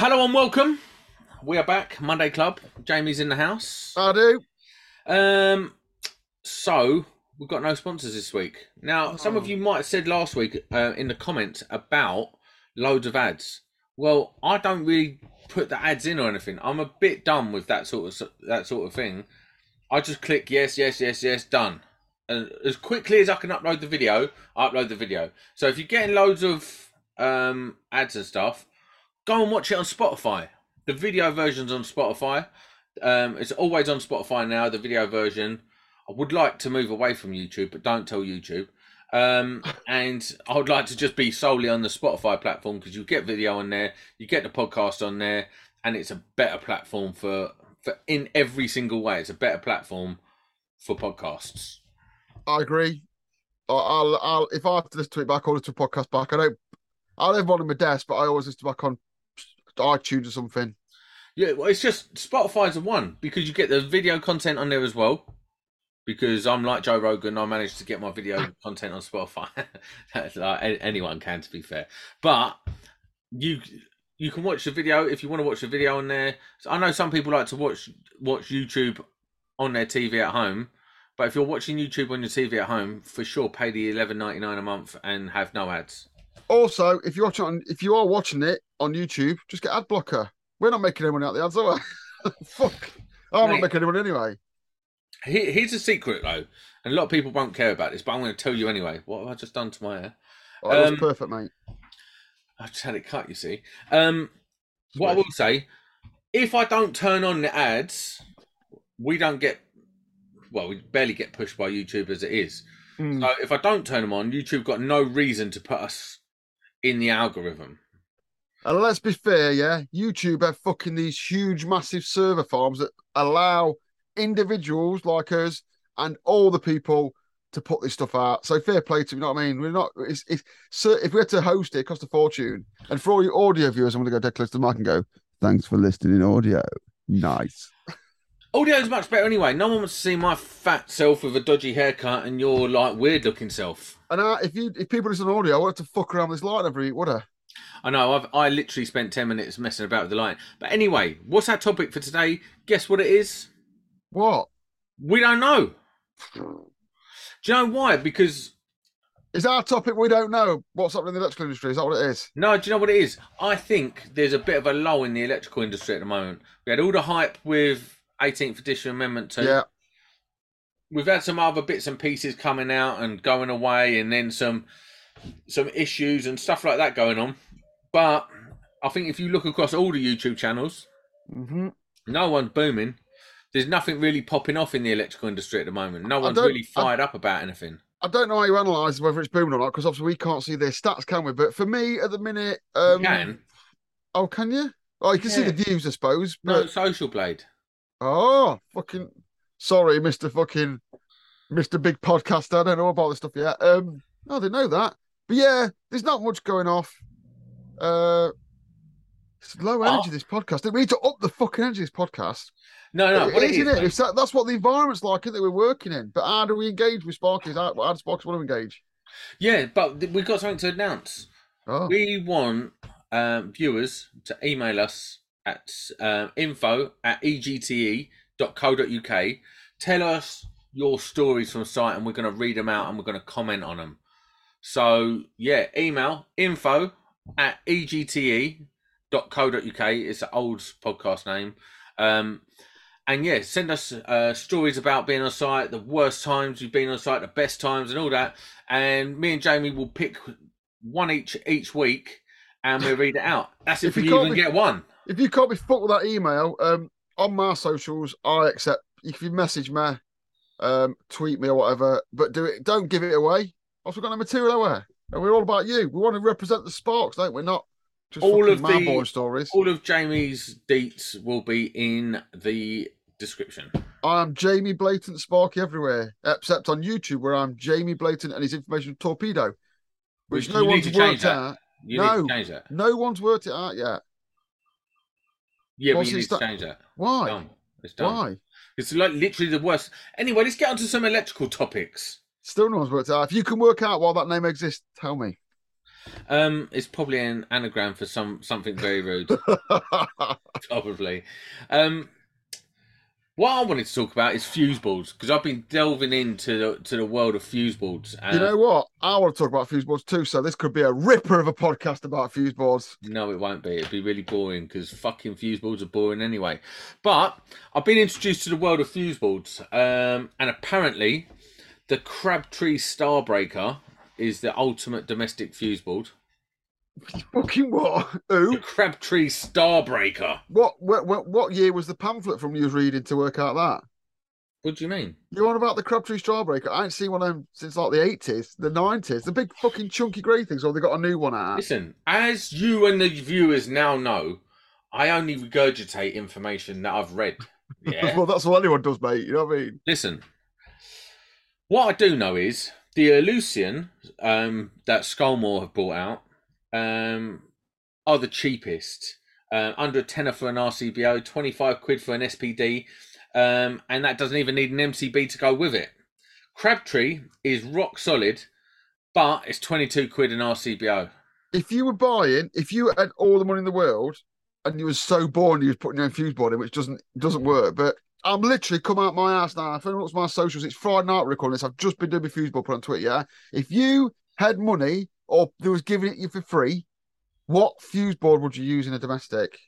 Hello and welcome. We are back, Monday Club. Jamie's in the house. I do. Um, so we've got no sponsors this week. Now, some of Oh. you might have said last week uh, in the comments about loads of ads. Well, I don't really put the ads in or anything. I'm a bit done with that sort of that sort of thing. I just click yes, yes, yes, yes, done. And as quickly as I can upload the video, I upload the video. So if you're getting loads of um, ads and stuff, go and watch it on Spotify. The video version's on Spotify. Um, it's always on Spotify now. The video version. I would like to move away from YouTube, but don't tell YouTube. Um, and I would like to just be solely on the Spotify platform because you get video on there, you get the podcast on there, and it's a better platform for for in every single way. It's a better platform for podcasts. I agree. I- I'll, I'll, if I have to listen to it back or listen to a podcast back, I don't. I'll have one on my desk, but I always listen back on iTunes or something. Yeah, well, it's just Spotify's the one because you get the video content on there as well. Because I'm like Joe Rogan, I managed to get my video content on Spotify. Like anyone can, to be fair. But you you can watch the video if you want to watch the video on there. So I know some people like to watch watch YouTube on their TV at home. But if you're watching YouTube on your TV at home, for sure pay the eleven ninety nine a month and have no ads. Also, if you're watching on, if you are watching it on YouTube, just get ad blocker. We're not making anyone out the ads, are we? Fuck. I'm Mate. not making anyone anyway. Here, here's a secret though, and a lot of people won't care about this, but I'm going to tell you anyway. What have I just done to my hair? Oh, that Um, was perfect, mate. I just had it cut, you see. Um, what I will say, if I don't turn on the ads, we don't get, well, we barely get pushed by YouTube as it is. Mm. So if I don't turn them on, YouTube got no reason to put us in the algorithm. And let's be fair, yeah. YouTube have fucking these huge, massive server farms that allow individuals like us and all the people to put this stuff out. So fair play to you know what I mean? We're not. It's, it's so if we had to host it, it cost a fortune. And for all your audio viewers, I'm going to go dead close to the mic and go, "Thanks for listening in audio. Nice." Audio's much better anyway. No one wants to see my fat self with a dodgy haircut and your like weird looking self. And uh, if you if people listen to audio, I want to fuck around with this light every week, would I? I know. I've I literally spent ten minutes messing about with the light. But anyway, what's our topic for today? Guess what it is? What We don't know. Do you know why? Because is our topic? We don't know what's happening in the electrical industry. Is that what it is? no, do you know what it is? I think there's a bit of a lull in the electrical industry at the moment. We had all the hype with 18th edition amendment two. Yeah. We've had some other bits and pieces coming out and going away, and then some some issues and stuff like that going on. But I think if you look across all the YouTube channels, Mm-hmm. no one's booming. There's nothing really popping off in the electrical industry at the moment. No one's really I- fired up about anything. I don't know how you analyse whether it's booming or not because obviously we can't see their stats, can we? But for me, at the minute, um, You can oh, can you? Oh, you can see the views, I suppose. no social blade. Oh, fucking sorry, Mister fucking Mister Big Podcaster. I don't know about this stuff yet. Um, I didn't know that. But yeah, there's not much going off. Uh, it's low energy. Oh. This podcast. We need to up the fucking energy. of This podcast. No, no. It What it is, it? that, that's what the environment's like that we're working in. But how do we engage with Sparkies? How, how does Sparkies want to engage? yeah, but we've got something to announce. Oh, We want um, viewers to email us at um, info at egte.co.uk. Tell us your stories from site, and we're going to read them out and we're going to comment on them. So, yeah, email info at egte.co.uk. It's an old podcast name. Um, and yeah, send us uh, stories about being on site, the worst times you've been on site, the best times, and all that. And me and Jamie will pick one each each week, and we'll read it out. That's if, If you we can't even be- get one. If you can't be fucked with that email, um, on my socials, I accept. If you message me, um, tweet me or whatever, but do it. Don't give it away. Also, got no material away, and we're all about you. We want to represent the Sparks, don't we? Not just All of the- stories. All of Jamie's deets will be in the description. I'm Jamie Blatant Sparky everywhere, except on YouTube, where I'm Jamie Blatant and his information torpedo, which You no one's worked that. out. You No. need to change that. No one's worked it out yet. Yeah, What's you need to change that. Why? Done. It's done. Why? It's like literally the worst. Anyway, let's get on to some electrical topics. Still no one's worked out. If you can work out why that name exists, tell me. Um, it's probably an anagram for some something very rude. probably. Um, what I wanted to talk about is fuse boards because I've been delving into the, to the world of fuse boards. Uh, you know what? I want to talk about fuse boards too. So this could be a ripper of a podcast about fuse boards. No, it won't be. It'd be really boring because fucking fuse boards are boring anyway. But I've been introduced to the world of fuse boards, um, and apparently, the Crabtree Starbreaker is the ultimate domestic fuse board. Fucking what? The Who? Crabtree Starbreaker. What, what? What? What year was the pamphlet from you was reading to work out that? What do you mean? You on about the Crabtree Starbreaker. I ain't seen one of them since like the eighties, the nineties. The big fucking chunky grey things, or they got a new one out. Listen, as you and the viewers now know, I only regurgitate information that I've read. Yeah. well, that's what anyone does, mate. You know what I mean? Listen, what I do know is the Elucian um, that Scolmore have brought out um, are the cheapest. Uh, under a tenner for an RCBO, 25 quid for an SPD, um, and that doesn't even need an MCB to go with it. Crabtree is rock solid, but it's 22 quid an RCBO. If you were buying, if you had all the money in the world, and you was so bored, you was putting your own fuse board in, which doesn't doesn't work. But I'm literally come out my ass now. If anyone looks at my socials, it's Friday night recording this. I've just been doing my fuse board put on Twitter. Yeah, if you had money or they was giving it you for free, what fuse board would you use in a domestic?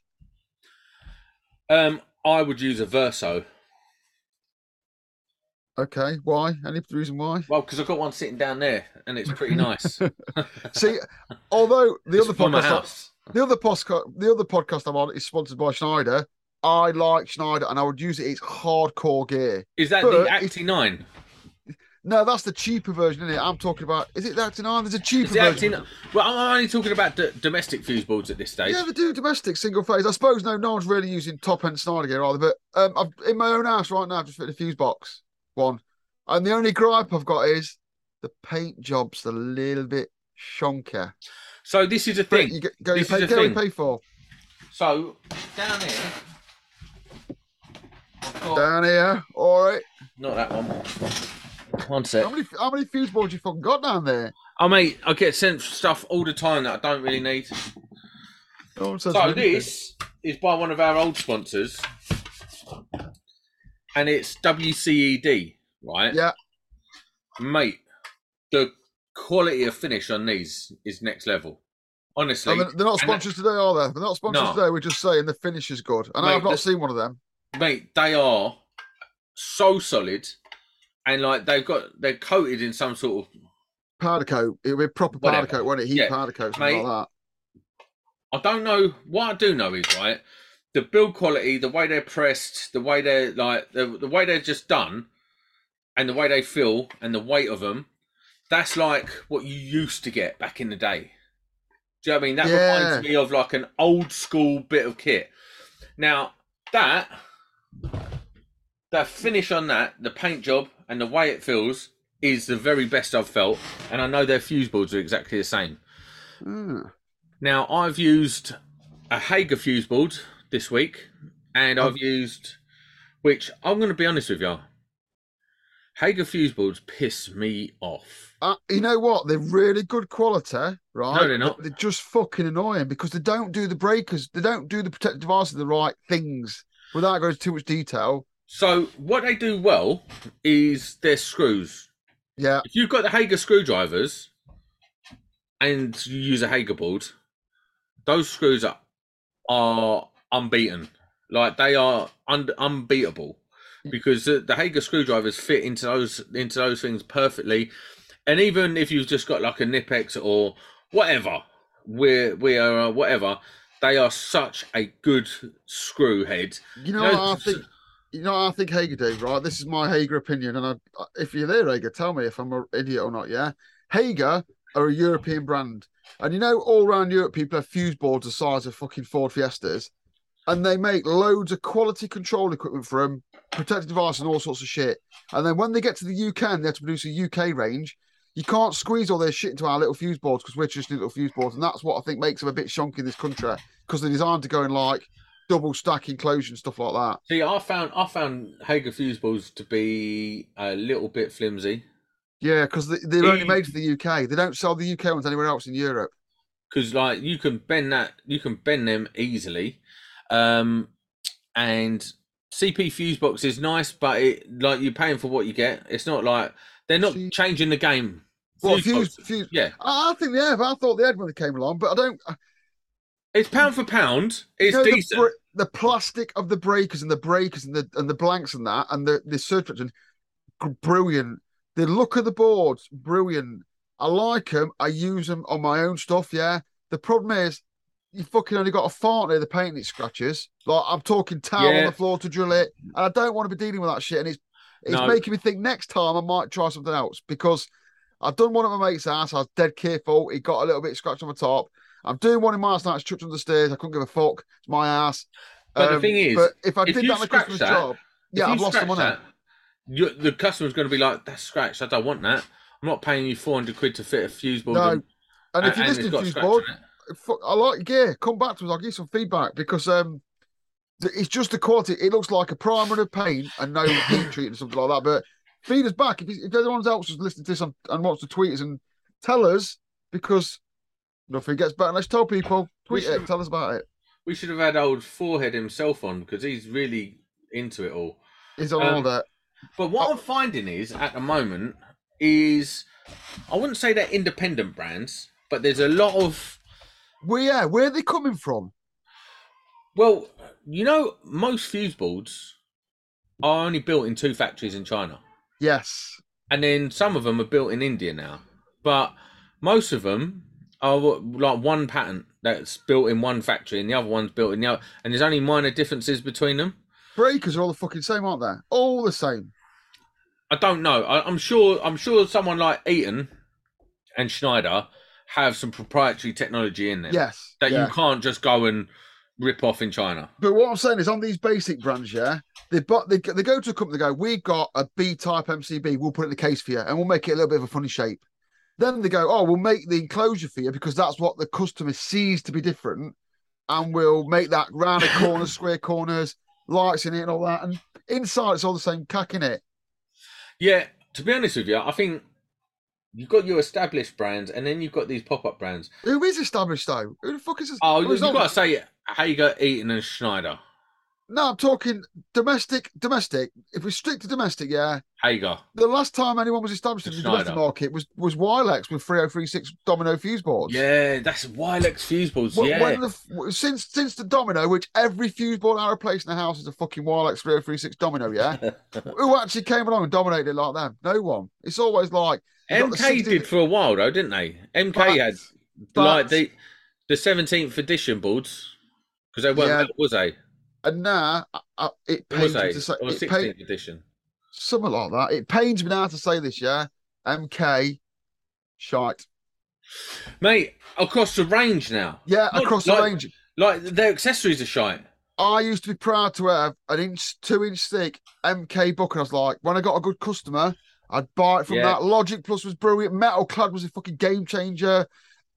Um, I would use a Verso. Okay, why? Any reason why? Well, because I've got one sitting down there, and it's pretty nice. See, although the It's other podcast, the other podcast, the other podcast I'm on is sponsored by Schneider. I like Schneider, and I would use it. It's hardcore gear. Is that But the Acti Nine? No, that's the cheaper version, isn't it? I'm talking about. Is it the Acti Nine? There's a cheaper version. Well, I'm only talking about d- domestic fuse boards at this stage. Yeah, they do domestic single phase. I suppose no, no one's really using top end Schneider gear either. But um, I've in my own house right now. I've just fit a fuse box one, and the only gripe I've got is the paint job's a little bit shonker. So this is a But thing. you get, go, you This pay, is a get what you pay for So down here, got- down here. All right. not that one. One sec. How many how many fuse boards you fucking got down there? Oh mate, I get sent stuff all the time that I don't really need. So this is by one of our old sponsors, and it's WCED, right? Yeah. mate. The quality of finish on these is next level. Honestly, they're not that- sponsors today, are they? They're not sponsors No. today. We're just saying the finish is good, and I've not the- seen one of them. mate, they are so solid, and like they've got they're coated in some sort of Powder coat. It'll be proper powder coat, won't it? Heat Yeah, powder coat, something mate. like that. I don't know. What I do know is right, the build quality, the way they're pressed, the way they're like the, the way they're just done, and the way they feel, and the weight of them. That's like what you used to get back in the day. Do you know what I mean? That Yeah. reminds me of like an old school bit of kit. Now that that finish on that, the paint job and the way it feels is the very best I've felt, and I know their fuse boards are exactly the same. Hmm. Now I've used a Hager fuse board this week, and Oh. I've used, which I'm going to be honest with you, Hager fuse boards piss me off. Uh, you know what? They're really good quality, right? No, they're not. They're just fucking annoying because they don't do the breakers. They don't do the protective devices the right things. Without going into too much detail, So what they do well is their screws. yeah, If you've got the Hager screwdrivers and you use a Hager board, those screws are, are unbeaten. Like they are un- unbeatable because the, the Hager screwdrivers fit into those into those things perfectly. And even if you've just got like a Knipex or whatever, we're we are uh, whatever, they are such a good screw head. you know No, what I think. You know I think Hager do, right? This is my Hager opinion, and I, if you're there, Hager, tell me if I'm an idiot or not. Yeah, Hager are a European brand, and you know all around Europe, people have fuse boards the size of fucking Ford Fiestas, and they make loads of quality control equipment for them, protective devices, and all sorts of shit. And then when they get to the UK and they have to produce a UK range, you can't squeeze all their shit into our little fuse boards because we're just little fuse boards, and that's what I think makes them a bit shonky in this country because they're designed to go in like double stack enclosure and stuff like that. See, I found I found Hager fuse balls to be a little bit flimsy. Yeah, because they, they're only made for the UK. They don't sell the UK ones anywhere else in Europe. because like you can bend that, you can bend them easily, um, and CP fuse box is nice, but it like you're paying for what you get. It's not like they're not See- changing the game. Well, Fuse fuse, box- fuse. yeah, I I think they have. I thought they had when they came along, but I don't. It's pound for pound. It's you know, decent. The, br- the plastic of the breakers and the breakers and the and the blanks and that and the the surface and brilliant. The look of the boards, brilliant. I like them. I use them on my own stuff. Yeah. The problem is, you fucking only got a fart near the paint it scratches. Like I'm talking towel on the floor to drill it, and I don't want to be dealing with that shit. And it's it's No. making me think next time I might try something else because I've done one of my mate's house. I was dead careful. He got a little bit scratched on the top. I'm doing one in my now. It's chucked on the stairs. I couldn't give a fuck. It's my ass. But the thing is, but if I if did that on a customer's that, job, yeah, I've lost the money. that, you, the customer's going to be like, "That's scratched. I don't want that. I'm not paying you 400 quid to fit a fuse board." No, and- and if you're and it's listening got to fuse board, fuck, I like gear. Come back to us. I'll give you some feedback because um, it's just the quality. It looks like a primer and a paint and no heat treatment or something like that. But feed us back if, if anyone else is listening to this and, and wants to tweet us and tell us because nothing gets better. Let's tell people. We Tweet it. Tell us about it. We should have had old forehead himself on because he's really into it all. It's on Um, all that. But what I'm finding is at the moment is I wouldn't say they're independent brands, but there's a lot of Well, yeah, where are they coming from? well, you know, most fuse boards are only built in two factories in China. Yes. and then some of them are built in India now. But most of them Oh, what- like one patent that's built in one factory, and the other one's built in the other, and there's only minor differences between them. Breakers are all the fucking same, aren't they? All the same. I don't know. I, I'm sure. I'm sure someone like Eaton and Schneider have some proprietary technology in there Yes. that yeah. you can't just go and rip off in China. But what I'm saying is, on these basic brands, yeah, they but they, they go to a company, they go, "We've got a B type MCB. We'll put it in the case for you, and we'll make it a little bit of a funny shape." Then they go, "Oh, we'll make the enclosure for you because that's what the customer sees to be different, and we'll make that round corners, square corners, lights in it, and all that. And inside, it's all the same cack in it. Yeah, to be honest with you, I think you've got your established brands, and then you've got these pop-up brands. Who is established though? Who the fuck is this? Oh, you, it's have not- got to say how you got Eaton and Schneider. No, I'm talking domestic. Domestic. If we stick to domestic, yeah. Go? The last time anyone was established in the domestic market was was Wylex with 3036 domino fuse boards. Yeah, that's Wylex fuse boards. Yeah, When the, since since the domino, which every fuse board I replace in the house is a fucking Wylex 3036 domino, yeah. Who actually came along and dominated it like them? No one. It's always like you got the MK 60 did for a while though, didn't they? MK But- had but- like the the seventeenth edition boards because they weren't, Yeah. was they? And now uh, uh, it pains me to say Or it pain, edition? something like that. It pains me now to say this, yeah. MK, shite. Mate, across the range now. Yeah, Not across the like- range. Like their accessories are shite. I used to be proud to have an inch, two inch thick MK book, and I was like, when I got a good customer, I'd buy it from Yeah. that. Logic Plus was brilliant. Metal Clad was a fucking game changer.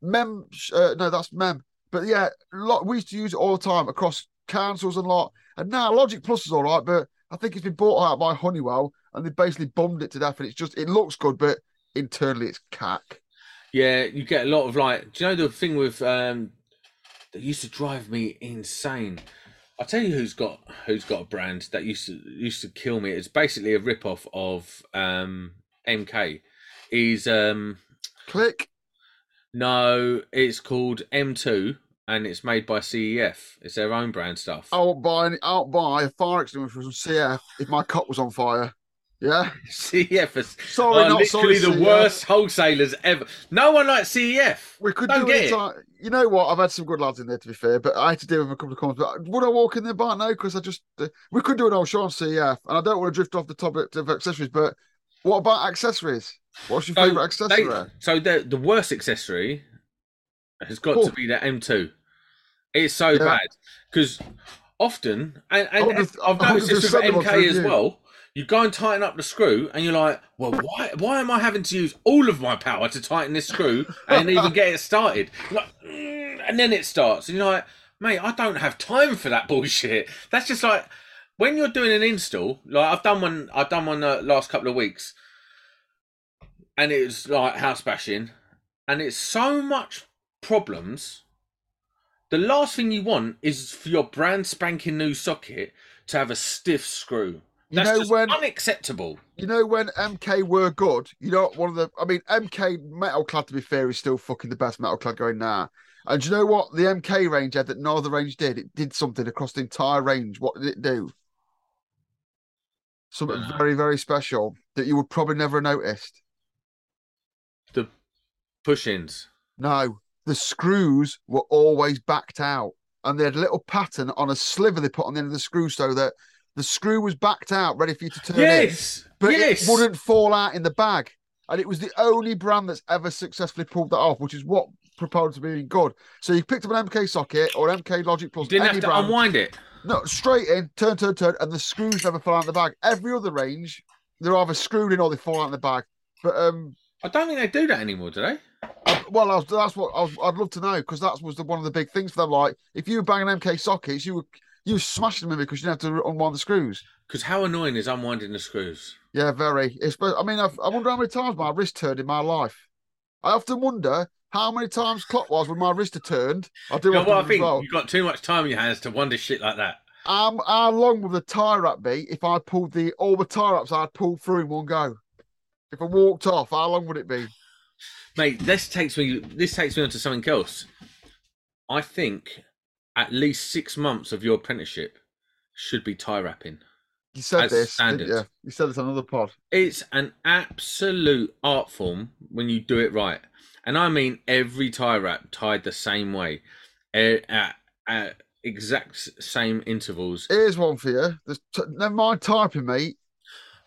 Mem, uh, no, that's Mem. But yeah, lot, we used to use it all the time across councils and lot. And now Logic Plus is all right, but I think it's been bought out by Honeywell, and they basically bummed it to death. And it's just, it looks good, but internally it's cack. Yeah, you get a lot of like. Do you know the thing with um that used to drive me insane? I'll tell you who's got who's got a brand that used to used to kill me. It's basically a rip off of um MK. Is um Click. no, it's called M2 and it's made by CEF. It's their own brand stuff. I won't buy, any, I won't buy a fire extinguisher from CEF if my cot was on fire. Yeah. CEF is Sorry, not literally sorry, the CF. worst wholesalers ever. No one likes CEF. We could Don't do it. You know what? I've had some good lads in there, to be fair, but I had to deal with a couple of comments. But would I walk in there bar? No, because I just uh, we could do an old show on CF, and I don't want to drift off the topic of accessories. But what about accessories? What's your So favourite accessory? They, so the the worst accessory has got Oh. to be the M2. It's so Yeah. bad because often, and, and, would and have- I've noticed this with said them on MK as well. You go and tighten up the screw, and you're like, "Well, why? Why am I having to use all of my power to tighten this screw and even get it started?" Like, "Mm," and then it starts, and you're like, "Mate, I don't have time for that bullshit." That's just like when you're doing an install. Like I've done one. I've done one the last couple of weeks, and it was like house bashing, and it's so much problems, the last thing you want is for your brand spanking new socket to have a stiff screw. You That's know just when unacceptable. you know when MK were good. You know one of the. I mean, MK Metal Clad to be fair is still fucking the best Metal Clad going now. And you know what the MK range had that no other range did? It did something across the entire range. What did it do? Something No. very very special that you would probably never have noticed. The push-ins. No, the screws were always backed out, and they had a little pattern on a sliver they put on the end of the screw so that the screw was backed out, ready for you to turn it in, Yes. but yes. it wouldn't fall out in the bag. And it was the only brand that's ever successfully pulled that off, which is what proposed to being good. So you picked up an MK socket or an MK Logic You Plus, didn't any have to brand, unwind it. no, straight in, turn, turn, turn, and the screws never fall out in the bag. Every other range, they're either screwed in or they fall out in the bag. But um, I don't think they do that anymore, do they? Well, I was, that's what I was, I'd love to know because that was the, one of the big things for them. Like, if you were banging MK sockets, you were you were smashing them because you didn't have to unwind the screws. Because how annoying is unwinding the screws? Yeah, very. It's, I mean, I've, I wonder how many times my wrist turned in my life. I often wonder how many times clockwise when my wrist had turned. I do You know often what I think? well. You've got too much time in your hands to wonder shit like that. Um, how long would the tie wrap be if I pulled the all the tie wraps I'd pulled through in one go? If I walked off, how long would it be? Mate, this takes me this takes me on to something else. I think at least six months of your apprenticeship should be tie wrapping. You said this, standard. didn't you? You said this on another pod. It's an absolute art form when you do it right. And I mean every tie wrap tied the same way, eh, at, at exact same intervals. Here's one for you. There's t- never mind typing, mate.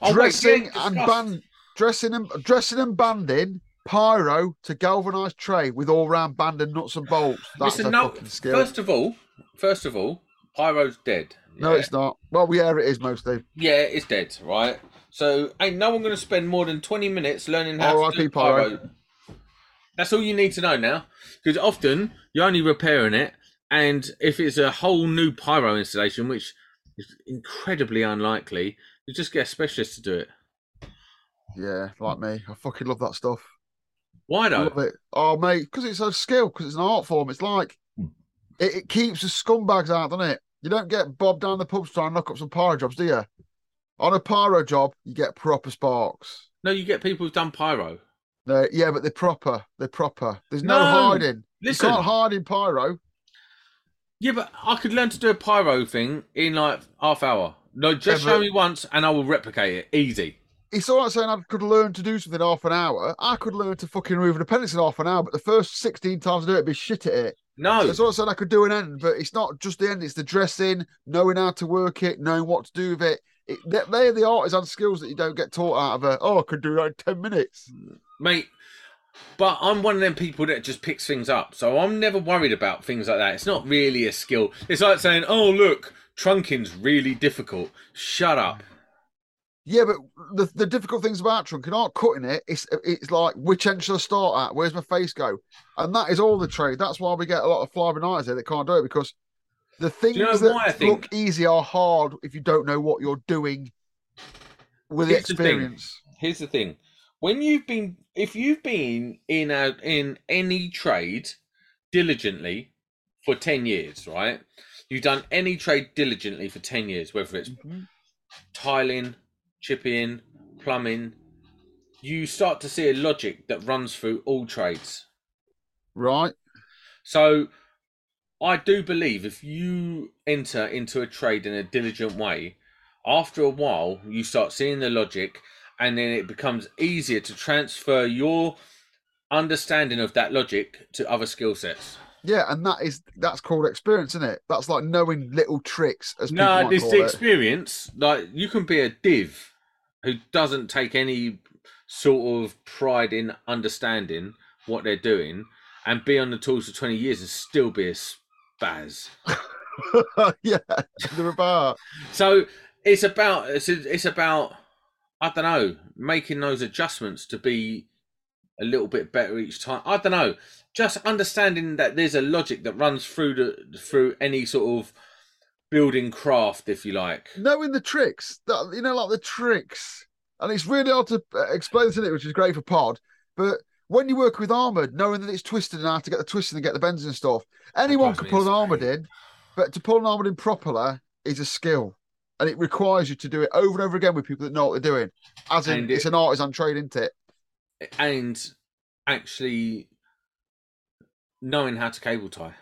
Oh, wait, dressing yeah, and band, dressing and dressing and banding pyro to galvanized tray with all round band and nuts and bolts. That's Listen, a no, fucking skill. first of all, first of all, Pyro's dead. no, yeah? it's not. Well, yeah, it is mostly. Yeah, it's dead, right? So ain't no one going to spend more than twenty minutes learning how to R.I.P. do pyro. That's all you need to know now, because often you're only repairing it, and if it's a whole new pyro installation, which is incredibly unlikely, you just get a specialist to do it. Yeah, like me. I fucking love that stuff. Why though? Love it. Oh, mate, because it's a skill, because it's an art form. It's like hmm. it, it keeps the scumbags out, doesn't it? You don't get Bob down the trying to knock up some pyro jobs, do you? On a pyro job, you get proper sparks. No, you get people who've done pyro. No, yeah, but they're proper. They're proper. There's no, No, hiding. Listen, You can't hide in pyro. yeah, but I could learn to do a pyro thing in like half hour. No, just show me once, and I will replicate it easy. It's all right saying I could learn to do something in half an hour. I could learn to fucking remove an appendix in half an hour, but the first 16 times I do it, I'd be shit at it. No, So it's all saying I could do an end, but it's not just the end, it's the dressing, knowing how to work it, knowing what to do with it. it they- they're the artisan skills that you don't get taught out of a, oh, I could do that in 10 minutes. mate. But I'm one of them people that just picks things up, so I'm never worried about things like that. It's not really a skill. It's like saying, "Oh, look, trunking's really difficult." Shut up. Yeah, but the, the difficult things about trunking aren't cutting it. It's it's like which end should I start at? Where's my face go? And that is all the trade. That's why we get a lot of fly nighters here that can't do it because the things know that look easy are hard if you don't know what you're doing with the Here's the experience. Here's the thing: when you've been, if you've been in a in any trade diligently for ten years, right? You've done any trade diligently for ten years, whether it's mm-hmm. tiling, chipping, plumbing. You start to see a logic that runs through all trades. Right? So I do believe if you enter into a trade in a diligent way, after a while you start seeing the logic and then it becomes easier to transfer your understanding of that logic to other skill sets. Yeah, and that is that's called experience, isn't it? That's like knowing little tricks, as No, it's the it. experience. Like you can be a div who doesn't take any sort of pride in understanding what they're doing and be on the tools for 20 years and still be a spaz. yeah, they're about. So it's about it's it's about I don't know making those adjustments to be a little bit better each time. I don't know, just understanding that there's a logic that runs through the through any sort of building craft, if you like. knowing the tricks that you know like the tricks and it's really hard to uh, explain this in it which is great for pod but when you work with armored, knowing that it's twisted and how to get the twisting and get the bends and stuff, anyone can pull an armored in, but to pull an armored in properly is a skill. And it requires you to do it over and over again with people that know what they're doing. As in, it- it's an artisan trade, isn't it? and actually knowing how to cable tie.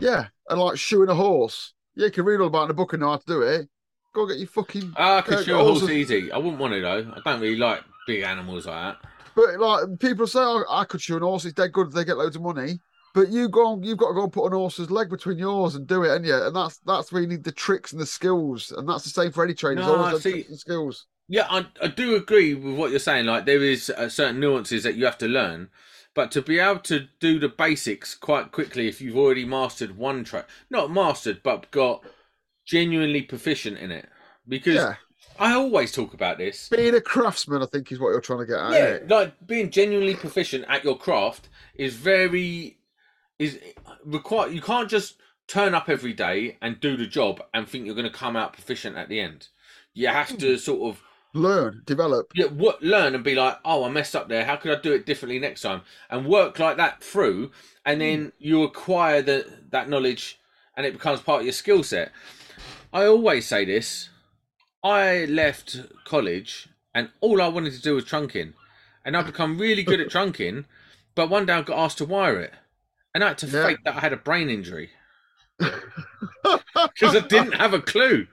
Yeah. And like shoeing a horse. Yeah, you can read all about it in a book and know how to do it. Go get your fucking. Ah, I could Uh, a horse easy. I wouldn't want to though. I don't really like big animals like that. But like people say, oh, I could shoe an horse. It's dead good if they get loads of money. But you go, on, you've got to go and put an horse's leg between yours and do it, and yeah, and that's that's where you need the tricks and the skills, and that's the same for any trainer. No, always see- and skills. Yeah, I, I do agree with what you're saying. Like there is uh, certain nuances that you have to learn, but to be able to do the basics quite quickly if you've already mastered one track, not mastered, but got genuinely proficient in it. Because Yeah, I always talk about this. being a craftsman, I think, is what you're trying to get at. yeah, innit? like being genuinely proficient at your craft is very is require. You can't just turn up every day and do the job and think you're going to come out proficient at the end. You have to hmm. sort of learn, develop. yeah, what learn and be like, oh, I messed up there. How could I do it differently next time? And work like that through, and then mm. you acquire the that knowledge, and it becomes part of your skill set. I always say this. I left college, and all I wanted to do was trunking, and I've become really good at trunking. But one day I got asked to wire it, and I had to Yeah. fake that I had a brain injury because I didn't have a clue.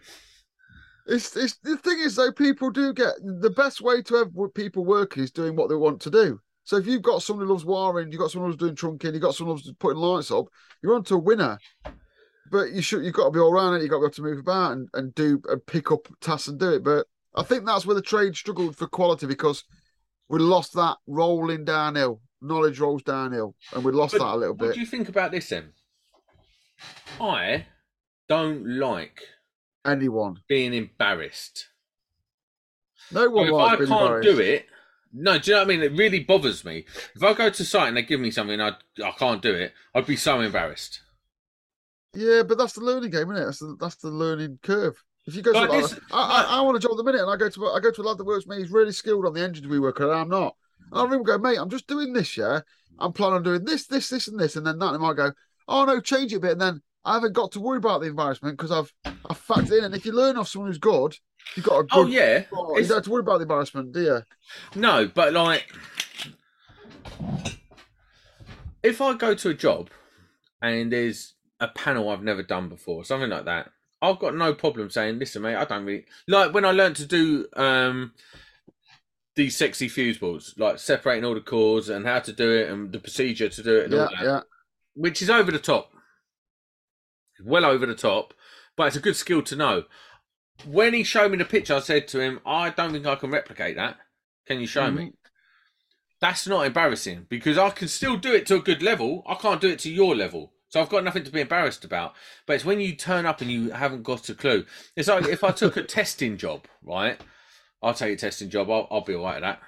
It's, it's the thing is though, people do get the best way to have people working is doing what they want to do. So if you've got someone who loves wiring, you've got someone who's doing trunking, you've got someone who's putting lights up, you're on to a winner. But you should you've got to be all around it, you've got to be able to move about and, and do and pick up tasks and do it. But I think that's where the trade struggled for quality because we lost that rolling downhill. Knowledge rolls downhill, and we lost But that a little bit. What do you think about this then? I don't like Anyone, being embarrassed. no one if I can't do it, no, do you know what I mean? It really bothers me. If I go to site and they give me something I, I can't do it, I'd be so embarrassed. Yeah, but that's the learning game, isn't it? That's the that's the learning curve. If you go to Like a this- I, I, I want a job at the minute, and I go to I go to a lad that works with me. He's really skilled on the engines we work on, and I'm not. And I him go, mate, I'm just doing this, yeah. I'm planning on doing this, this, this, and this, and then that. And I might go, oh no, change it a bit, and then I haven't got to worry about the embarrassment because I've I've factored in. And if you learn off someone who's good, you've got a good. Oh yeah, you don't have to worry about the embarrassment, do you? no, but like, if I go to a job and there's a panel I've never done before, something like that, I've got no problem saying, "Listen, mate, I don't really like when I learned to do um these sexy fuse boards, like separating all the cores and how to do it and the procedure to do it and Yeah, all that." yeah. which is over the top, well over the top, but it's a good skill to know. When he showed me the picture, I said to him, "I don't think I can replicate that. Can you show mm-hmm. me?" That's not embarrassing because I can still do it to a good level. I can't do it to your level, so I've got nothing to be embarrassed about. But it's when you turn up and you haven't got a clue. It's like if I took a testing job, right? I'll take a testing job. I'll, I'll be all right at that.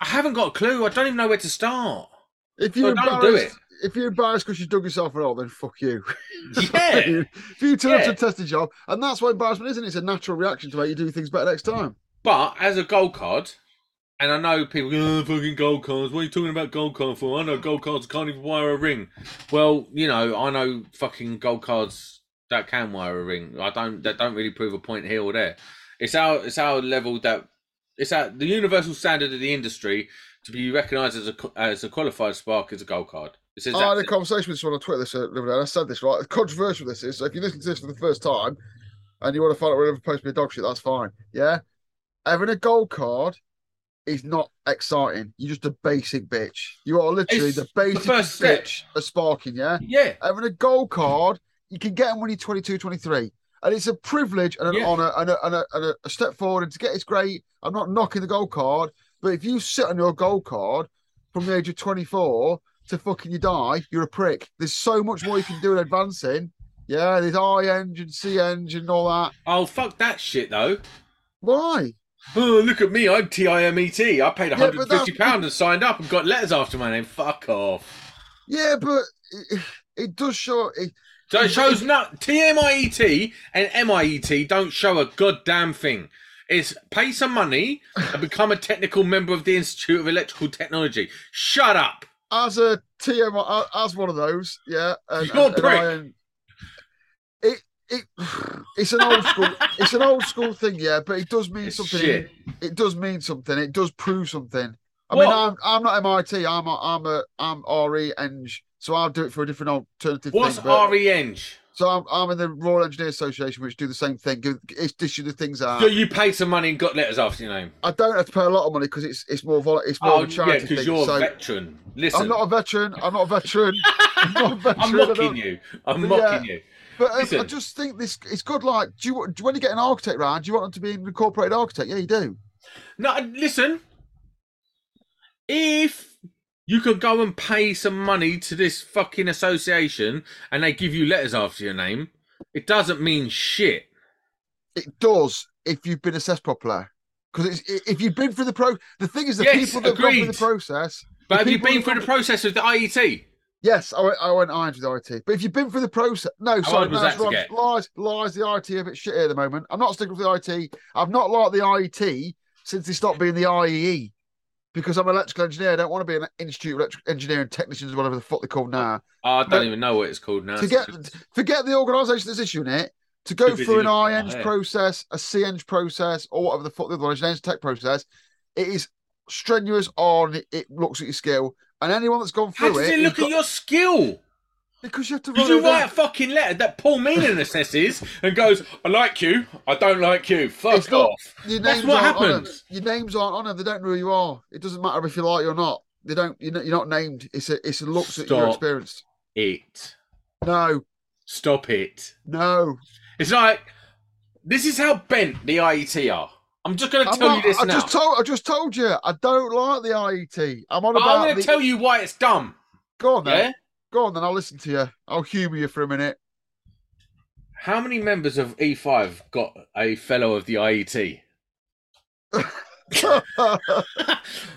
I haven't got a clue. I don't even know where to start. If you're Well, don't do embarrassed, if you're embarrassed because you dug yourself an hole, then fuck you. Yeah. if you turn up to Yeah. a testing job, and that's what embarrassment is, isn't it? It's a natural reaction to make you do things better next time. But as a gold card, and I know people go, oh, fucking gold cards. What are you talking about gold card for? I know gold cards can't even wire a ring. Well, you know, I know fucking gold cards that can wire a ring. I don't. That don't really prove a point here or there. It's our. It's our level that. It's our the universal standard of the industry to be recognised as a as a qualified spark is a gold card. I had a conversation with someone on Twitter this uh, the other day, and I said this right. The controversial this is. So if you listen to this for the first time and you want to find out whether post me a dog shit, that's fine. Yeah, having a gold card is not exciting. You're just a basic bitch. You are literally It's the the basic first step. bitch of sparking. Yeah, Yeah. having a gold card, you can get them when you're 22, 23. And it's a privilege and an Yeah. honour and, a, and, a, and a step forward. And to get it's great. I'm not knocking the gold card, but if you sit on your gold card from the age of 24 to fucking you die, you're a prick. There's so much more you can do in advancing. Yeah, there's I engine, C engine, and all that. Oh fuck that shit though. Why? Oh, look at me! I'm T I M E T. I paid but 150 that's- pound and signed up and got letters after my name. Fuck off. Yeah, but it, it does show. It, So it shows not TMIET and MIET don't show a goddamn thing. It's pay some money and become a technical member of the Institute of Electrical Technology. Shut up. As a TM, uh, as one of those, yeah. And, You're and- and prick. I it it it's an old school it's an old school thing, yeah, but it does mean It's something. shit. It does mean something. It does prove something. I mean, I'm I'm not MIT. I'm a, I'm a I'm RE Eng, so I'll do it for a different alternative What's thing. but- REng? So I'm, I'm in the Royal Engineer Association, which do the same thing. It's issue the things out. So you paid some money and got letters after your name. I don't have to pay a lot of money because it's it's more vol- it's more Oh, of a yeah, charity because you're so a veteran. Listen, I'm not a veteran. I'm not a veteran. I'm not a veteran. I'm mocking you. I'm But yeah. mocking you. But um, I just think this it's good. Like, do you when you get an architect round, do you want them to be an incorporated architect? Yeah, you do. No, listen. If you could go and pay some money to this fucking association and they give you letters after your name, it doesn't mean shit. It does if you've been assessed properly. Because if you've been through the pro, the thing is, the Yes, people that have gone through the process. But have you been through the process with the IET? Yes, I went, I went irons with the IT. But if you've been through the process, no, sorry, was no, that wrong. lies, lies. The IT are a bit shit at the moment. I'm not sticking with the IT. I've not liked the IET since they stopped being the IEE because I'm an electrical engineer. I don't want to be an Institute of Electrical Engineering Technicians, or whatever the fuck they're called now. Oh, I don't But- even know what it's called now. to get forget the organisation that's issuing it to go through an IEng process, a CEng process, or whatever the fuck the other one is, an tech process. It is strenuous on. It, looks at your skill, and anyone that's gone How through does it, it look got- at your skill? Because you have to Did you write a fucking letter that Paul Meanan assesses and goes, I like you, I don't like you, fuck It's not- off. Your That's names what aren't on happens. Your names aren't on them. They don't know who you are. It doesn't matter if you like it or not. They don't. You're not, you're not named. It's a. It's a looks at your Stop. experience. It. No. Stop it. No. It's like, this is how bent the IET are. I'm just going to I'm tell not, you this I now. just told. I just told you. I don't like the IET. I'm on But I'm about. going the, to tell you why it's dumb. Go on then. Yeah? Go on then. I'll listen to you. I'll humour you for a minute. How many members of E5 got a fellow of the IET?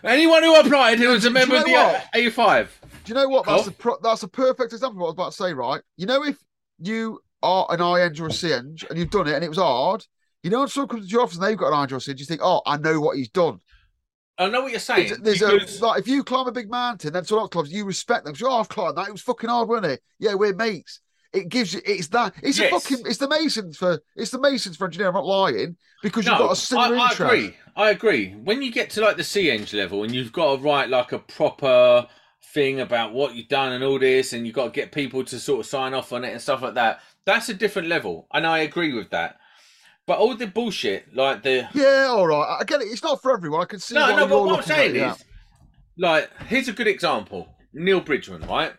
Anyone who applied who was a Do you member of the what? E5. Do you know what? That's a pro- that's a perfect example of what I was about to say, right? You know, if you are an IEng or a CEng and you've done it and it was hard, you know, when someone comes to your office and they've got an IEng or a CEng, you think, oh, I know what he's done. I know what you're saying. There's because- a like if you climb a big mountain, then someone else climbs, you respect them. So, oh, I've climbed that. It was fucking hard, wasn't it? Yeah, we're mates. It gives you. It's that. It's Yes. a fucking. It's the masons for. It's the masons for engineering. I'm not lying because you've got a similar I, I agree. I agree. When you get to like the eng level and you've got to write like a proper thing about what you've done and all this, and you've got to get people to sort of sign off on it and stuff like that, that's a different level, and I agree with that. But all the bullshit, like the Yeah, all right. I get it. It's not for everyone. I can see. no, no. But what I'm at saying yeah. is, like, here's a good example: Neil Bridgman, right?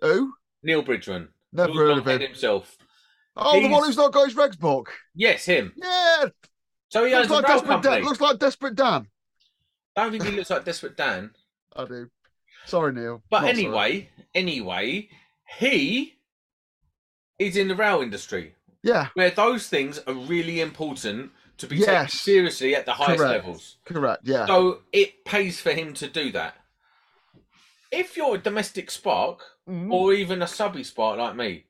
who? Neil Bridgman, Never heard of him. himself. Oh, the one who's not got his regs book. Yes, him. Yeah, So he looks like desperate. Dan. Looks like desperate Dan. I don't think he looks like Desperate Dan. I do. Sorry, Neil. But Not sorry. anyway, anyway, he is in the rail industry Yeah, where those things are really important to be taken seriously at the highest Correct. levels. correct. Yeah. So it pays for him to do that. If you're a domestic spark Mhm. or even a subby spark like me,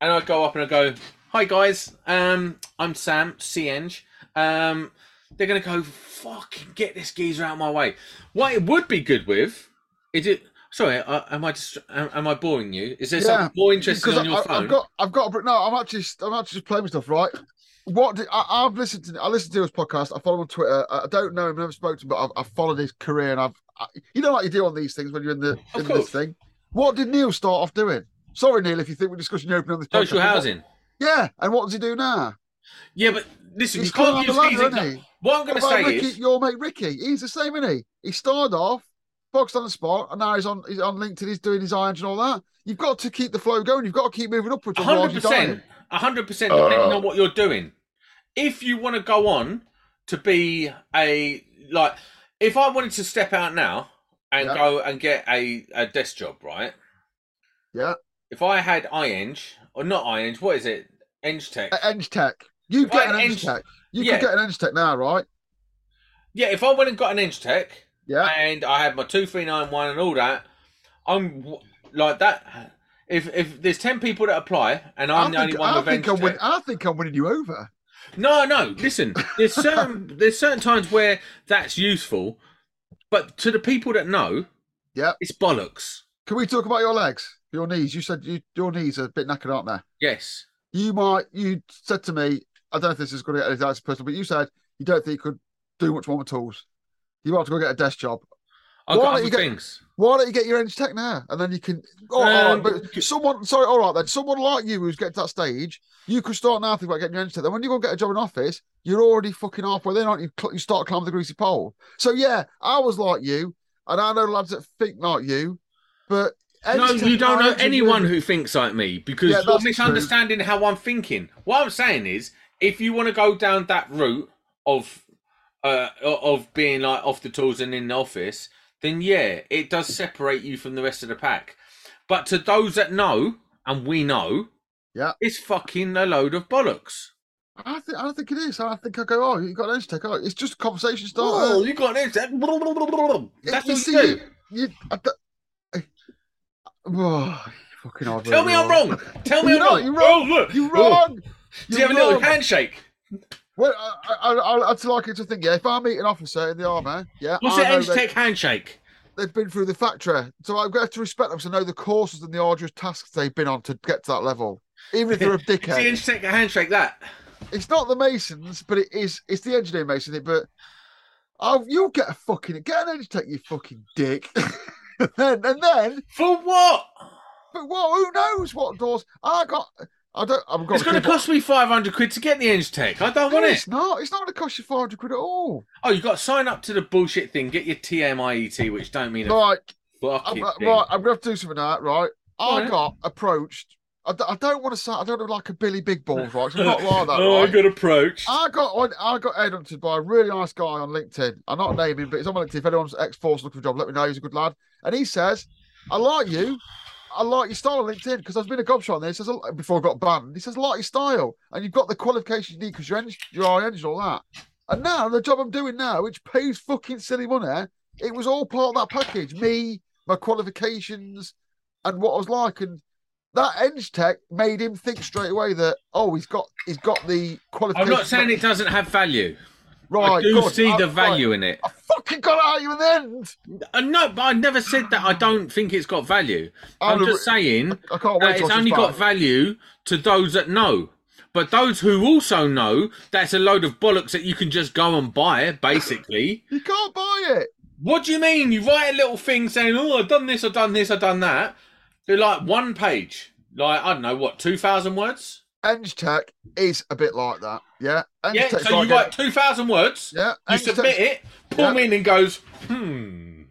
and I go up and I go, "Hi guys, um, I'm Sam CEng." Um, they're gonna go, "Fucking get this geezer out of my way." What it would be good with is it. Sorry, am I just am, am I boring you? Is there Yeah, something more interesting on your I, phone? I've got, I've got. a No, I'm actually, I'm actually just playing with stuff. Right. What did, I, I've listened to? I listened to his podcast. I follow him on Twitter. I don't know him, I've never spoke to him, but I've, I've followed his career, and I've, I, you know, like you do on these things when you're in the Of in course. this thing. What did Neil start off doing? Sorry, Neil, if you think we're discussing your opening on this podcast. Social what- housing. yeah, and what does he do now? Yeah, but listen, He's you can't use ladder, isn't he? What I'm going to say Ricky, is, your mate Ricky? He's the same, isn't he? He started off boxed on the spot, and now he's on he's on LinkedIn. He's doing his irons and all that. You've got to keep the flow going. You've got to keep moving upwards. Hundred percent, hundred percent, depending Uh. on what you're doing. If you want to go on to be a like, if I wanted to step out now and Yeah. go and get a a desk job, right? Yeah, If I had iEng or not iEng, what is it? Eng Tech. Uh, Eng Tech. You If get an had Eng Eng- Tech. You Yeah. could get an Eng Tech now, right? yeah, if I went and got an Eng Tech Yeah. and I had my two three nine one and all that, I'm like that. If if there's ten people that apply and I'm I the only one I with think I'm win- I think I'm winning you over. No, no. Listen, there's certain there's certain times where that's useful, but to the people that know, Yeah. it's bollocks. Can we talk about your legs, your knees? You said you, your knees are a bit knackered, aren't they? Yes. You might. You said to me, I don't know if this is going to get anything personal, but you said you don't think you could do much more with tools. You want to go get a desk job. I've Why got don't you get- things. Why don't you get your Eng Tech now, and then you can? Oh, Um, right, but someone, sorry, all right then. Someone like you who's getting to that stage, you could start now thinking about getting your Eng Tech. Then when you go get a job in office, you're already fucking halfway there, aren't you? You start climbing the greasy pole. So yeah, I was like you, and I know lads that think like you, but No, you don't know anyone who thinks like me because Yeah, you're that's true. misunderstanding how I'm thinking. What I'm saying is, if you want to go down that route of uh, of being like off the tools and in the office, then yeah, it does separate you from the rest of the pack. But to those that know, and we know, Yeah. it's fucking a load of bollocks. I think I don't think it is. I think I go, oh, you got an Eng Tech. Oh, it's just a conversation starter. Oh, you got this. That's If what you you see, do. you, you, I don't- oh, fucking hard. Tell me I'm wrong. Tell me You're I'm not, wrong. you're wrong. Oh, look. You're Oh. wrong. Do you have a little handshake? Well, I, I, I, I'd like it to think, yeah, if I meet an officer in the army, yeah, What's I the Tech handshake? they've been through the factory. So I've got to respect them to know the courses and the arduous tasks they've been on to get to that level. Even if they're a the dickhead. Eng Tech handshake that? it's not the Masons, but it is, it's the engineer Mason, but oh, you'll get a fucking, get an edge take, you fucking dick. and then, and then, For what? but what, who knows what doors? I got, I don't, I've got It's going to cost me 500 quid to get the Eng Tech. I don't No, want it's it. not. It's not going to cost you 500 quid at all. Oh, you got to sign up to the bullshit thing. Get your TMIET, which don't mean a Right, I'm, uh, thing. right, I'm going to have to do something now, right? I got approached. I, d- I don't want to say, I don't know, like a Billy Big Balls, right? I'm not like that, oh, I right? got approached. I got I got headhunted by a really nice guy on LinkedIn. I'm not naming, but he's on my LinkedIn. If anyone's ex force looking for a job, let me know. He's a good lad. And he says, I like you. I like your style on LinkedIn because I've been a gobshot on there. He says, "I- before I got banned, he says, I like your style. And you've got the qualifications you need because you're, eng- you're our engine, all that. And now, the job I'm doing now, which pays fucking silly money, it was all part of that package. Me, my qualifications, and what I was like. And that Eng Tech made him think straight away that, oh, he's got he's got the qualifications. I'm not saying it doesn't have value. Right, I do good. see I- the value in it. I fucking got it out of you in the end. Uh, no, but I never said that I don't think it's got value. I'm I'm just saying I can't wait that it's only got value to those that know. But those who also know, that's a load of bollocks that you can just go and buy, it. basically. You can't buy it. What do you mean? You write a little thing saying, "Oh, I've done this, I've done this, I've done that." They're like one page, like I don't know what, two thousand words. Eng Tech is a bit like that. Yeah. Eng Yeah, so like you write two thousand words. Yeah. You Eng submit it. Paul Yeah. Meany goes, hmm,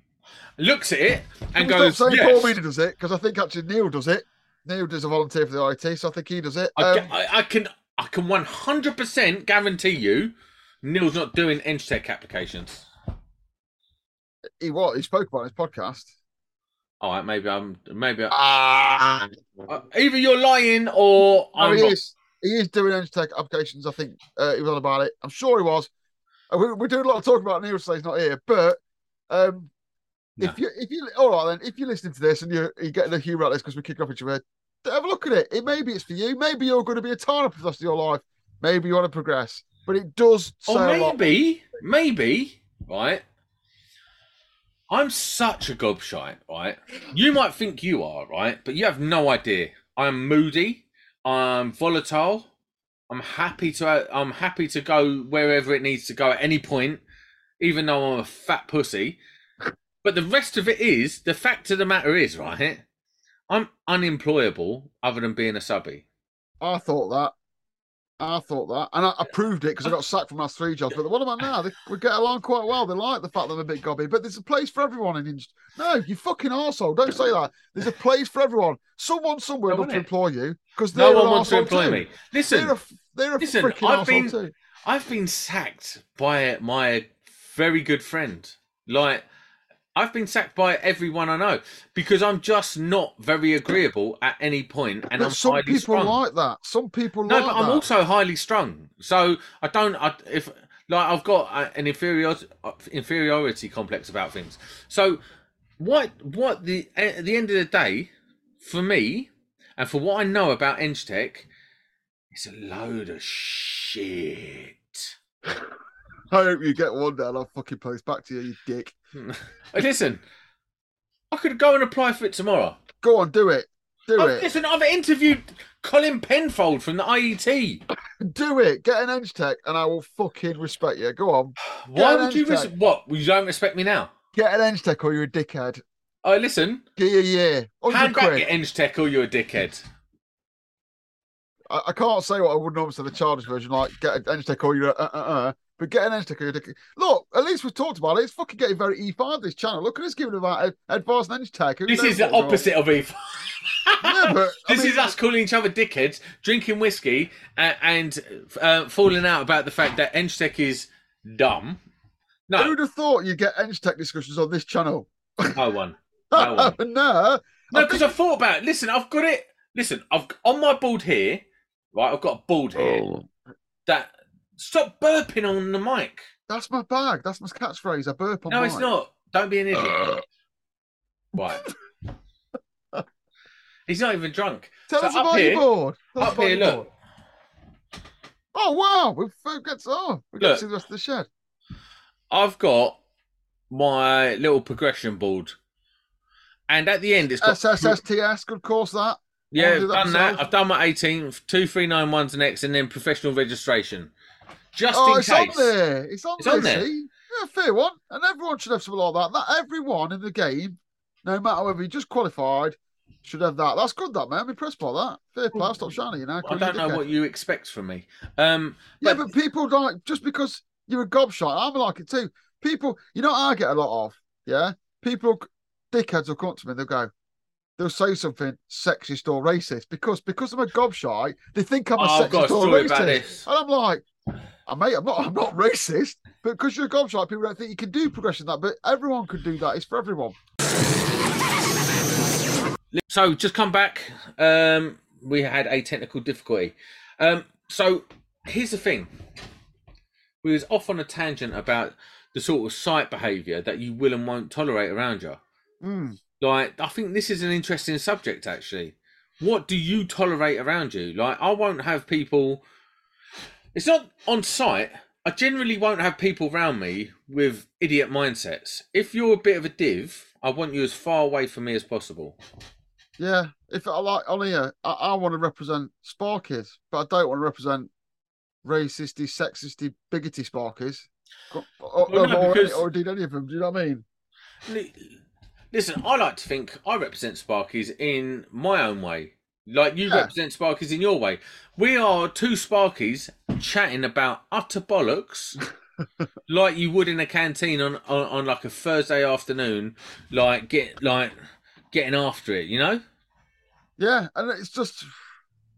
looks at it and we goes, stop saying yes. Paul Meany does it because I think actually Neil does it. Neil does a volunteer for the IT, so I think he does it. I, Um, I, I can, I can one hundred percent guarantee you, Neil's not doing EngTech applications. he what he spoke about his podcast. All right, maybe I'm, maybe I, Ah, uh, either you're lying or no, I'm he is. He is doing Eng Tech applications. I think uh, he was on about it. I'm sure he was. Uh, we, we're doing a lot of talk about Neil today. He's not here, but um, No. if you if you all right then if you're listening to this and you're, you're getting a humour out of this because we kick off each other, have a look at it. It maybe it's for you. Maybe you're going to be a tyrant for the rest of your life. Maybe you want to progress, but it does say Or a lot. maybe, maybe, right? I'm such a gobshite, right? You might think you are, right? But you have no idea. I'm moody. I'm volatile. I'm happy to. I'm happy to go wherever it needs to go at any point, even though I'm a fat pussy. But the rest of it is the fact of the matter is, right? I'm unemployable other than being a subby. I thought that. I thought that, and I, I proved it because I got sacked from my three jobs. But what about now? They, we get along quite well. They like the fact that I'm a bit gobby, but there's a place for everyone in. Inst- no, you fucking arsehole. Don't say that. There's a place for everyone. Someone somewhere No, would love to employ you because No one wants to employ too. me. Listen, They're a, they're a listen, freaking I've been- too. I've been sacked by my very good friend. Like, I've been sacked by everyone I know because I'm just not very agreeable at any point, and But I'm some highly people strung. like that. Some people no, like but I'm that. also highly strung, so I don't. I, if like I've got uh, an inferiority inferiority complex about things. So what what the at the end of the day, for me, and for what I know about EngTech, it's a load of Shit. I hope you get one and I'll fucking post back to you, you dick. Hey, listen, I could go and apply for it tomorrow. Go on, do it. Do I've, it. listen, I've interviewed Colin Penfold from the IET. Do it. Get an Eng Tech and I will fucking respect you. Go on. Why would you? Res- what? You don't respect me now? Get an Eng Tech or you're a dickhead. Oh, listen. Give you a year. 100 Hand back your Eng Tech or you're a dickhead. I, I can't say what I would normally say the childish version, like get an Eng Tech or you're a uh, uh, uh. But get an Eng Tech or you're a dickhead. Look, at least we've talked about it. It's fucking getting very E5 this channel. Look at us giving about ad- advice and Eng Tech. Who This is the what's going on? opposite of E5. Yeah, but this mean, is us calling each other dickheads, drinking whiskey, uh, and uh, falling out about the fact that Eng Tech is dumb. No, Who'd have thought you'd get Eng Tech discussions on this channel? no one. No one. no. No, I because think- I thought about it. Listen, I've got it. Listen, I've on my board here. Right, I've got a board here Oh, that. Stop burping on the mic. that's my bag. That's my catchphrase. I burp on No, it's not. Don't be an idiot. Right. He's not even drunk. Tell So us about here- your board. Tell up here, look. board. Oh wow, we've uh, gets oh, we get Look. to see the rest of the shed. I've got my little progression board, and at the end it's got SSSTS, good course that. Yeah, I've done that. I've done my 18th, 2391's next, and then professional registration. Just Oh, in it's case. on there. It's on It's there. on there. Yeah, fair one. And everyone should have something like that. That everyone in the game, no matter whether you just qualified, should have that. That's good, that man. I'm impressed by that. Fair play. Stop shining, you know. I don't know what you expect from me. Um, Yeah, but- but people like just because you're a gobshite, I'm like it too. People, you know, what I get a lot of. Yeah, people, dickheads will come to me. and They'll go, they'll say something sexist or racist because because I'm a gobshite. They think I'm a Oh, I've got a sexist or racist, and I'm like, oh, mate, I'm not, I'm not racist. But because you're a gobshite, people don't think you can do progression like that. But everyone could do that. It's for everyone. So just come back. Um, we had a technical difficulty. Um, so here's the thing. We was off on a tangent about the sort of site behaviour that you will and won't tolerate around you. Mm. Like, I think this is an interesting subject actually. What do you tolerate around you? Like, I won't have people. It's not on site. I generally won't have people around me with idiot mindsets. If you're a bit of a div, I want you as far away from me as possible. Yeah, if I like on here, I, I want to represent Sparkies, but I don't want to represent racisty, sexisty, bigoty Sparkies. Or, Well, no, or, because- or indeed any of them. Do you know what I mean? Listen, I like to think I represent Sparkies in my own way. Like you Yeah. represent Sparkies in your way. We are two Sparkies chatting about utter bollocks, like you would in a canteen on, on, on like a Thursday afternoon, like get like getting after it, you know? Yeah, and it's just,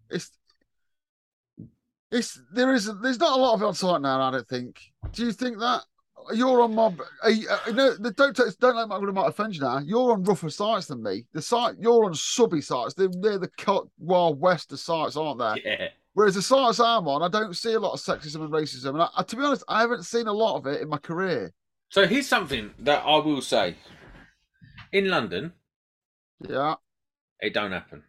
it's, it's there is there's not a lot of it on site now. I don't think. Do you think that you're on my. Are you, uh, no, the- don't don't let me might offend you now. You're on rougher sites than me. The site you're on subby sites. They're, they're the cut wild west of sites, aren't they? Yeah. Whereas the sites I'm on, I don't see a lot of sexism and racism. And I, to be honest, I haven't seen a lot of it in my career. So here's something that I will say. In London, Yeah. it don't happen.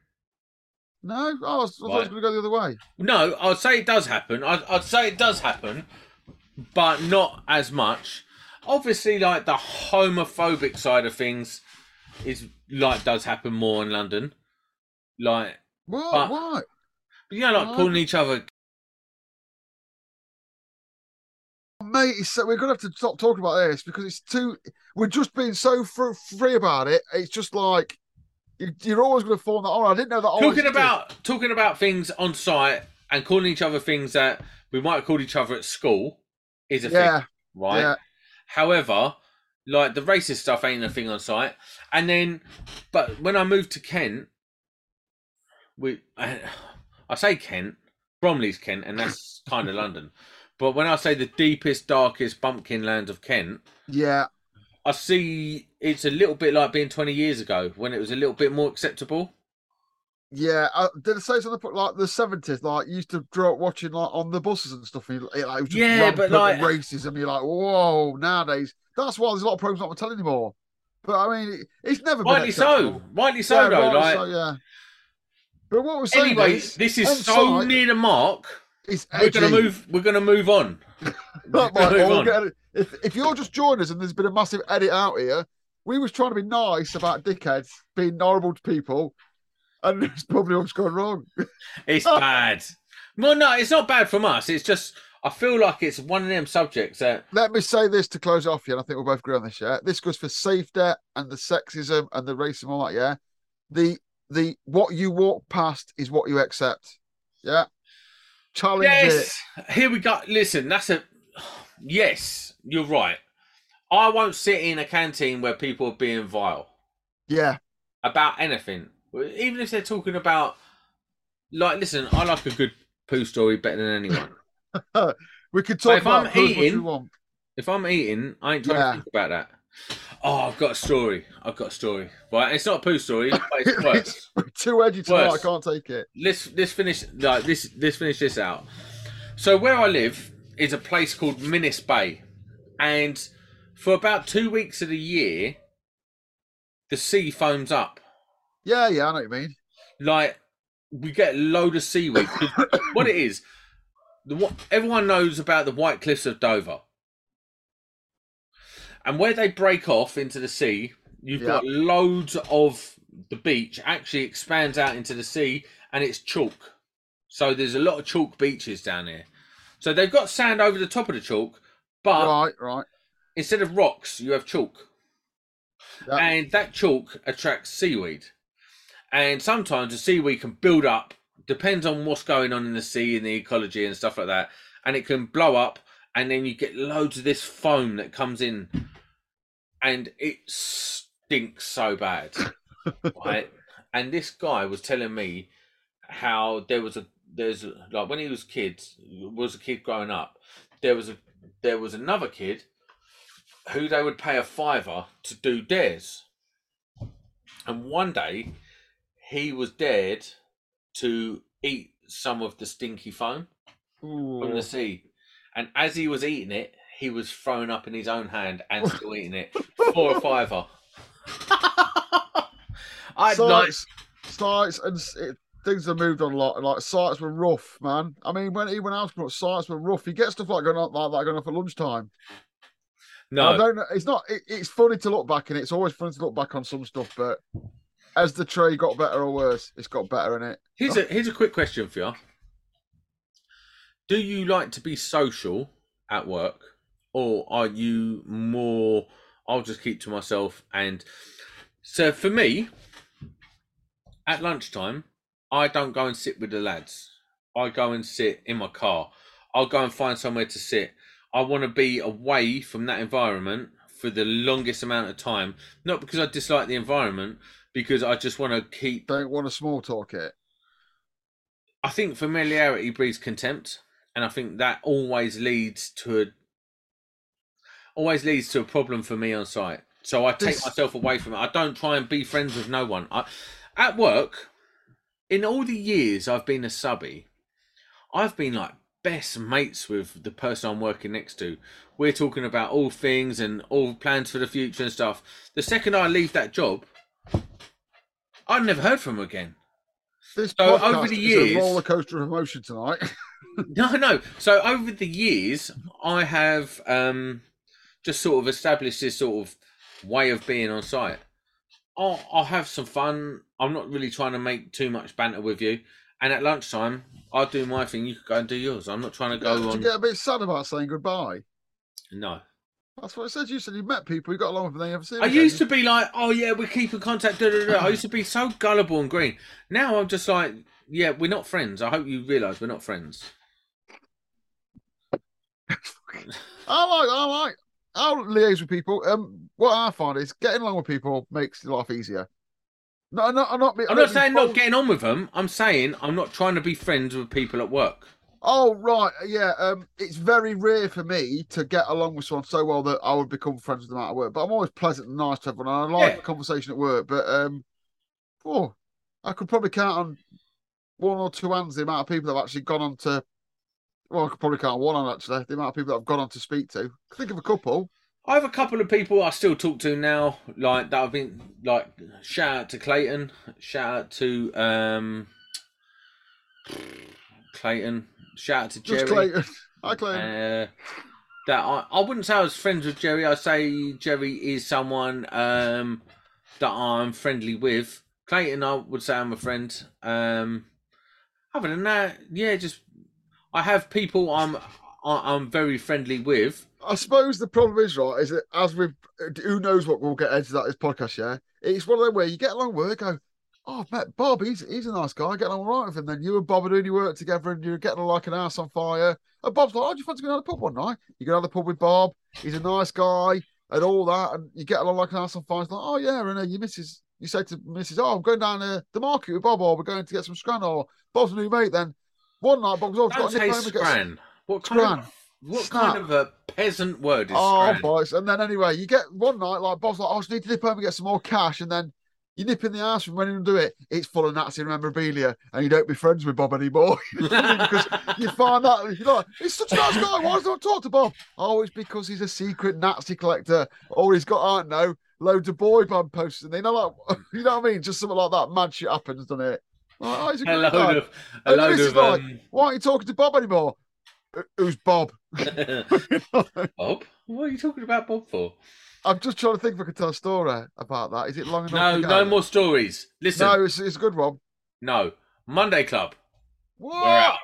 No, I was, I was Right. going to go the other way. No, I'd say it does happen. I'd, I'd say it does happen, but not as much. Obviously, like the homophobic side of things is like does happen more in London. Like What? But- what? you know, like What? calling each other. Mate, it's, we're going to have to stop talking about this because it's too. We're just being so fr- free about it. It's just like you- you're always going to fall that. Oh, I didn't know that. talking about talking about things on site and calling each other things that we might have called each other at school is a Yeah, thing, right? yeah. However, like the racist stuff ain't a thing on site. And then, but when I moved to Kent, we I, I say Kent, Bromley's Kent, and that's kind of London. But when I say the deepest, darkest bumpkin land of Kent, yeah. I see it's a little bit like being 20 years ago when it was a little bit more acceptable. Yeah, uh, did I say something like the seventies? Like you used to up watching like on the buses and stuff. And you, like, it was just Yeah, but, like- racism. You're like, whoa! Nowadays, that's why there's a lot of programs not telling anymore. But I mean, it, it's never been Rightly so. Rightly so, yeah, though. like, so, yeah. But what we're saying this is so near the mark It's We're gonna move. We're gonna move on. Not We're my move on. If if you're just joining us and there's been a massive edit out here, we was trying to be nice about dickheads being horrible to people, and it's probably what's gone wrong. It's bad. Well, no, it's not bad from us. It's just I feel like it's one of them subjects that Let me say this to close off, yeah. and I think we'll both agree on this. Yeah, this goes for safety and the sexism and the racism, all that. Yeah, the the what you walk past is what you accept. Yeah, challenge it. Yes, here we go. Listen, that's a yes. You're right. I won't sit in a canteen where people are being vile Yeah, about anything, even if they're talking about. Like, listen, I like a good poo story better than anyone. we could talk if about I'm poo as much eating- want. If I'm eating, I ain't trying Yeah. to think about that. Oh, I've got a story. I've got a story. Right, it's not a poo story, but it's worse. It's too edgy tonight. I can't take it. let's let's finish like this let's finish this out. So where I live is a place called Minnis Bay, and for about two weeks of the year, the sea foams up. Yeah, yeah, I know what you mean. Like we get a load of seaweed. what it is, the what everyone knows about the White Cliffs of Dover, and where they break off into the sea, you've Yeah. got loads of the beach actually expands out into the sea, and it's chalk. So there's a lot of chalk beaches down there. So they've got sand over the top of the chalk, but right, right. instead of rocks, you have chalk. Yeah. And that chalk attracts seaweed. And sometimes the seaweed can build up, depends on what's going on in the sea and the ecology and stuff like that. And it can blow up, and then you get loads of this foam that comes in, and it stinks so bad. right? And this guy was telling me how there was a there's like when he was kids was a kid growing up there was a there was another kid who they would pay a fiver to do dares and one day he was dared to eat some of the stinky foam from the sea and as he was eating it he was throwing up in his own hand and still eating it for a fiver I'd like sites, and it, things have moved on a lot. Like sites were rough, man. I mean, when even else, but sites were rough. You get stuff like going on like that going on for lunchtime. I no don't know. It's not. It, it's funny to look back, and it's always funny to look back on some stuff. But as the trade got better or worse, it's got better in it. Here's a here's a quick question for you. Do you like to be social at work, or are you more? I'll just keep to myself. And so for me, at lunchtime, I don't go and sit with the lads. I go and sit in my car. I'll go and find somewhere to sit. I want to be away from that environment for the longest amount of time. Not because I dislike the environment, because I just want to keep Don't want to small talk it. I think familiarity breeds contempt, and I think that always leads to a always leads to a problem for me on site. So I take This- myself away from it. I don't try and be friends with no one. I, at work, in all the years I've been a subby, I've been like best mates with the person I'm working next to. We're talking about all things and all plans for the future and stuff. The second I leave that job, I've never heard from him again. This So over the is a years- roller coaster of emotion tonight. No, no. So over the years, I have um, just sort of established this sort of way of being on site. I'll, I'll have some fun. I'm not really trying to make too much banter with you. And at lunchtime, I'll do my thing. You can go and do yours. I'm not trying to go Did you get a bit sad about saying goodbye? No. That's what it said. You said you met people, you got along with them, then you never see I again. used to be like, oh yeah, we keep in contact. Da, da, da. I used to be so gullible and green. Now I'm just like, yeah, we're not friends. I hope you realise we're not friends. I like, I like, I'll liaise with people. Um, what I find is getting along with people makes life easier. No, no, I'm not. I'm not saying not getting on with them. I'm saying I'm not trying to be friends with people at work. Oh right, yeah. Um, it's very rare for me to get along with someone so well that I would become friends with them at work. But I'm always pleasant and nice to everyone. And I like Yeah. the conversation at work. But um, oh, I could probably count on one or two hands the amount of people that have actually gone on to. Well, I could probably count on one hand actually. The amount of people that I've gone on to speak to. Think of a couple. I have a couple of people I still talk to now, like that have been like shout out to Clayton, shout out to um Clayton. Shout out to Jerry. Just Clayton. Hi, Clayton. Uh, that I, I wouldn't say I was friends with Jerry. I say Jerry is someone um, that I'm friendly with. Clayton, I would say I'm a friend. Um, other than that, yeah, just I have people I'm I'm very friendly with. I suppose the problem is right is that as we who knows what we'll get into that this podcast, yeah. It's one of them where you get along with it, go, oh, I've met Bob. He's he's a nice guy. I get along all right with him. Then you and Bob are doing your work together, and you're getting like an house on fire. And Bob's like, oh, do you fancy going to the pub one night? You go to the pub with Bob. He's a nice guy and all that, and you get along like an house on fire. It's like, oh yeah, and uh, your missus. You say to Mrs. Oh, I'm going down to the market with Bob, or we're going to get some scran, or Bob's a new mate. Then one night, Bob's Don't got a say home some- scran. What kind Scran. of what Snap. kind of a peasant word is Oh, scran? boys. And then anyway, you get one night, like Bob's like, oh, I just need to nip home and get some more cash. And then you nip in the house and when you do it, it's full of Nazi memorabilia and you don't be friends with Bob anymore. because you find that, you're like, he's such a nice guy. Why does not talk to Bob? Oh, it's because he's a secret Nazi collector. Or he's got, I don't know, loads of boy band posters. And they know, like, you know what I mean? Just something like that. Mad shit happens, doesn't it? Like, oh, he's a a load guy. of a And load of like- um, Why aren't you talking to Bob anymore? "Uh, Who's Bob? Bob. What are you talking about Bob for? I'm just trying to think if I could tell a story about that. Is it long enough? No, no more stories. Listen, No, it's, it's a good one. No. Monday Club. What? We're out.